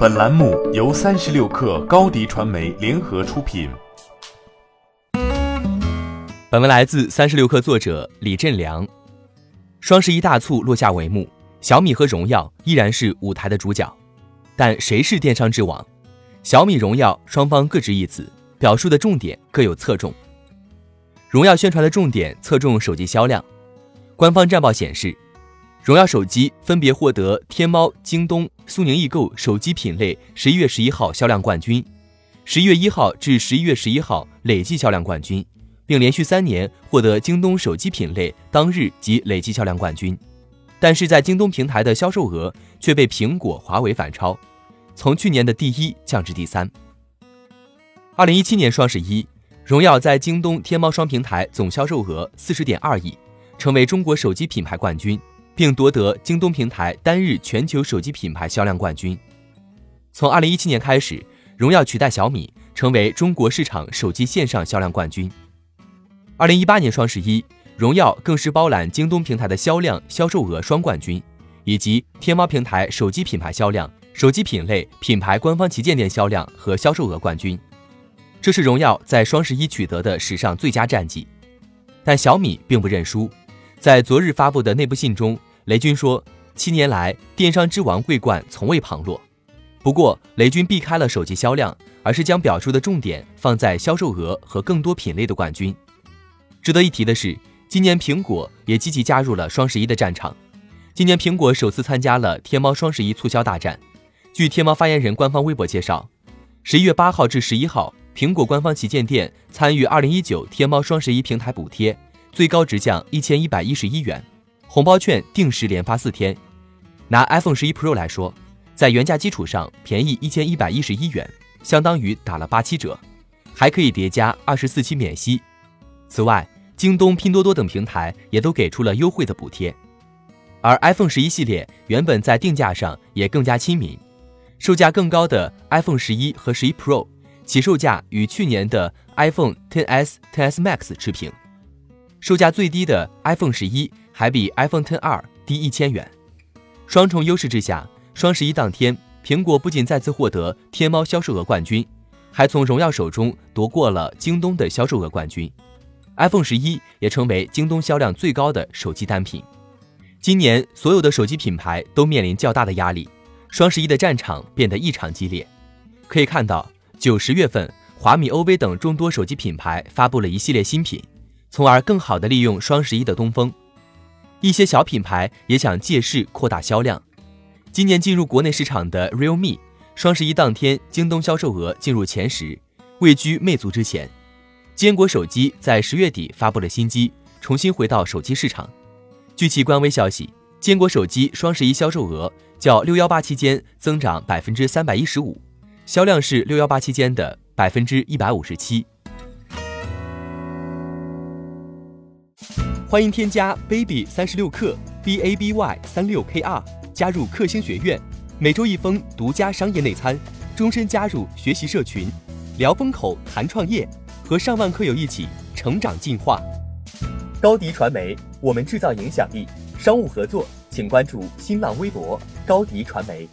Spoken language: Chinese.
本栏目由三十六氪高低传媒联合出品。本文来自三十六氪作者李振良。双十一大促落下帷幕，小米和荣耀依然是舞台的主角，但谁是电商之王？小米、荣耀双方各执一词，表述的重点各有侧重。荣耀宣传的重点侧重手机销量，官方战报显示。荣耀手机分别获得天猫、京东、苏宁易购手机品类十一月十一号销量冠军，十一月一号至十一月十一号累计销量冠军，并连续三年获得京东手机品类当日及累计销量冠军。但是在京东平台的销售额却被苹果、华为反超，从去年的第一降至第三。二零一七年双十一，荣耀在京东、天猫双平台总销售额四十点二亿，成为中国手机品牌冠军。并夺得京东平台单日全球手机品牌销量冠军。从二零一七年开始，荣耀取代小米成为中国市场手机线上销量冠军。二零一八年双十一，荣耀更是包揽京东平台的销量、销售额双冠军，以及天猫平台手机品牌销量、手机品类品牌官方旗舰店销量和销售额冠军。这是荣耀在双十一取得的史上最佳战绩。但小米并不认输，在昨日发布的内部信中。雷军说：“七年来，电商之王桂冠从未旁落。不过，雷军避开了手机销量，而是将表述的重点放在销售额和更多品类的冠军。值得一提的是，今年苹果也积极加入了双十一的战场。今年苹果首次参加了天猫双十一促销大战。据天猫发言人官方微博介绍，十一月八号至十一号，苹果官方旗舰店参与二零一九天猫双十一平台补贴，最高直降一千一百一十一元。”红包券定时连发四天，拿 iPhone 十一 Pro 来说，在原价基础上便宜一千一百一十一元，相当于打了八七折，还可以叠加二十四期免息。此外，京东、拼多多等平台也都给出了优惠的补贴。而 iPhone 十一系列原本在定价上也更加亲民，售价更高的 iPhone 十一和十一 Pro 起售价与去年的 iPhone XS、XS Max 持平，售价最低的 iPhone 十一。还比 iPhone Ten 二低一千元，双重优势之下，双十一当天，苹果不仅再次获得天猫销售额冠军，还从荣耀手中夺过了京东的销售额冠军。iPhone 十一也成为京东销量最高的手机单品。今年所有的手机品牌都面临较大的压力，双十一的战场变得异常激烈。可以看到，九十月份，华米、OV 等众多手机品牌发布了一系列新品，从而更好地利用双十一的东风。一些小品牌也想借势扩大销量。今年进入国内市场的 Realme，双十一当天京东销售额进入前十，位居魅族之前。坚果手机在十月底发布了新机，重新回到手机市场。据其官微消息，坚果手机双十一销售额较六幺八期间增长百分之三百一十五，销量是六幺八期间的百分之一百五十七。欢迎添加 baby 三十六克 b a b y 三六 k r 加入克星学院，每周一封独家商业内参，终身加入学习社群，聊风口谈创业，和上万课友一起成长进化。高迪传媒，我们制造影响力。商务合作，请关注新浪微博高迪传媒。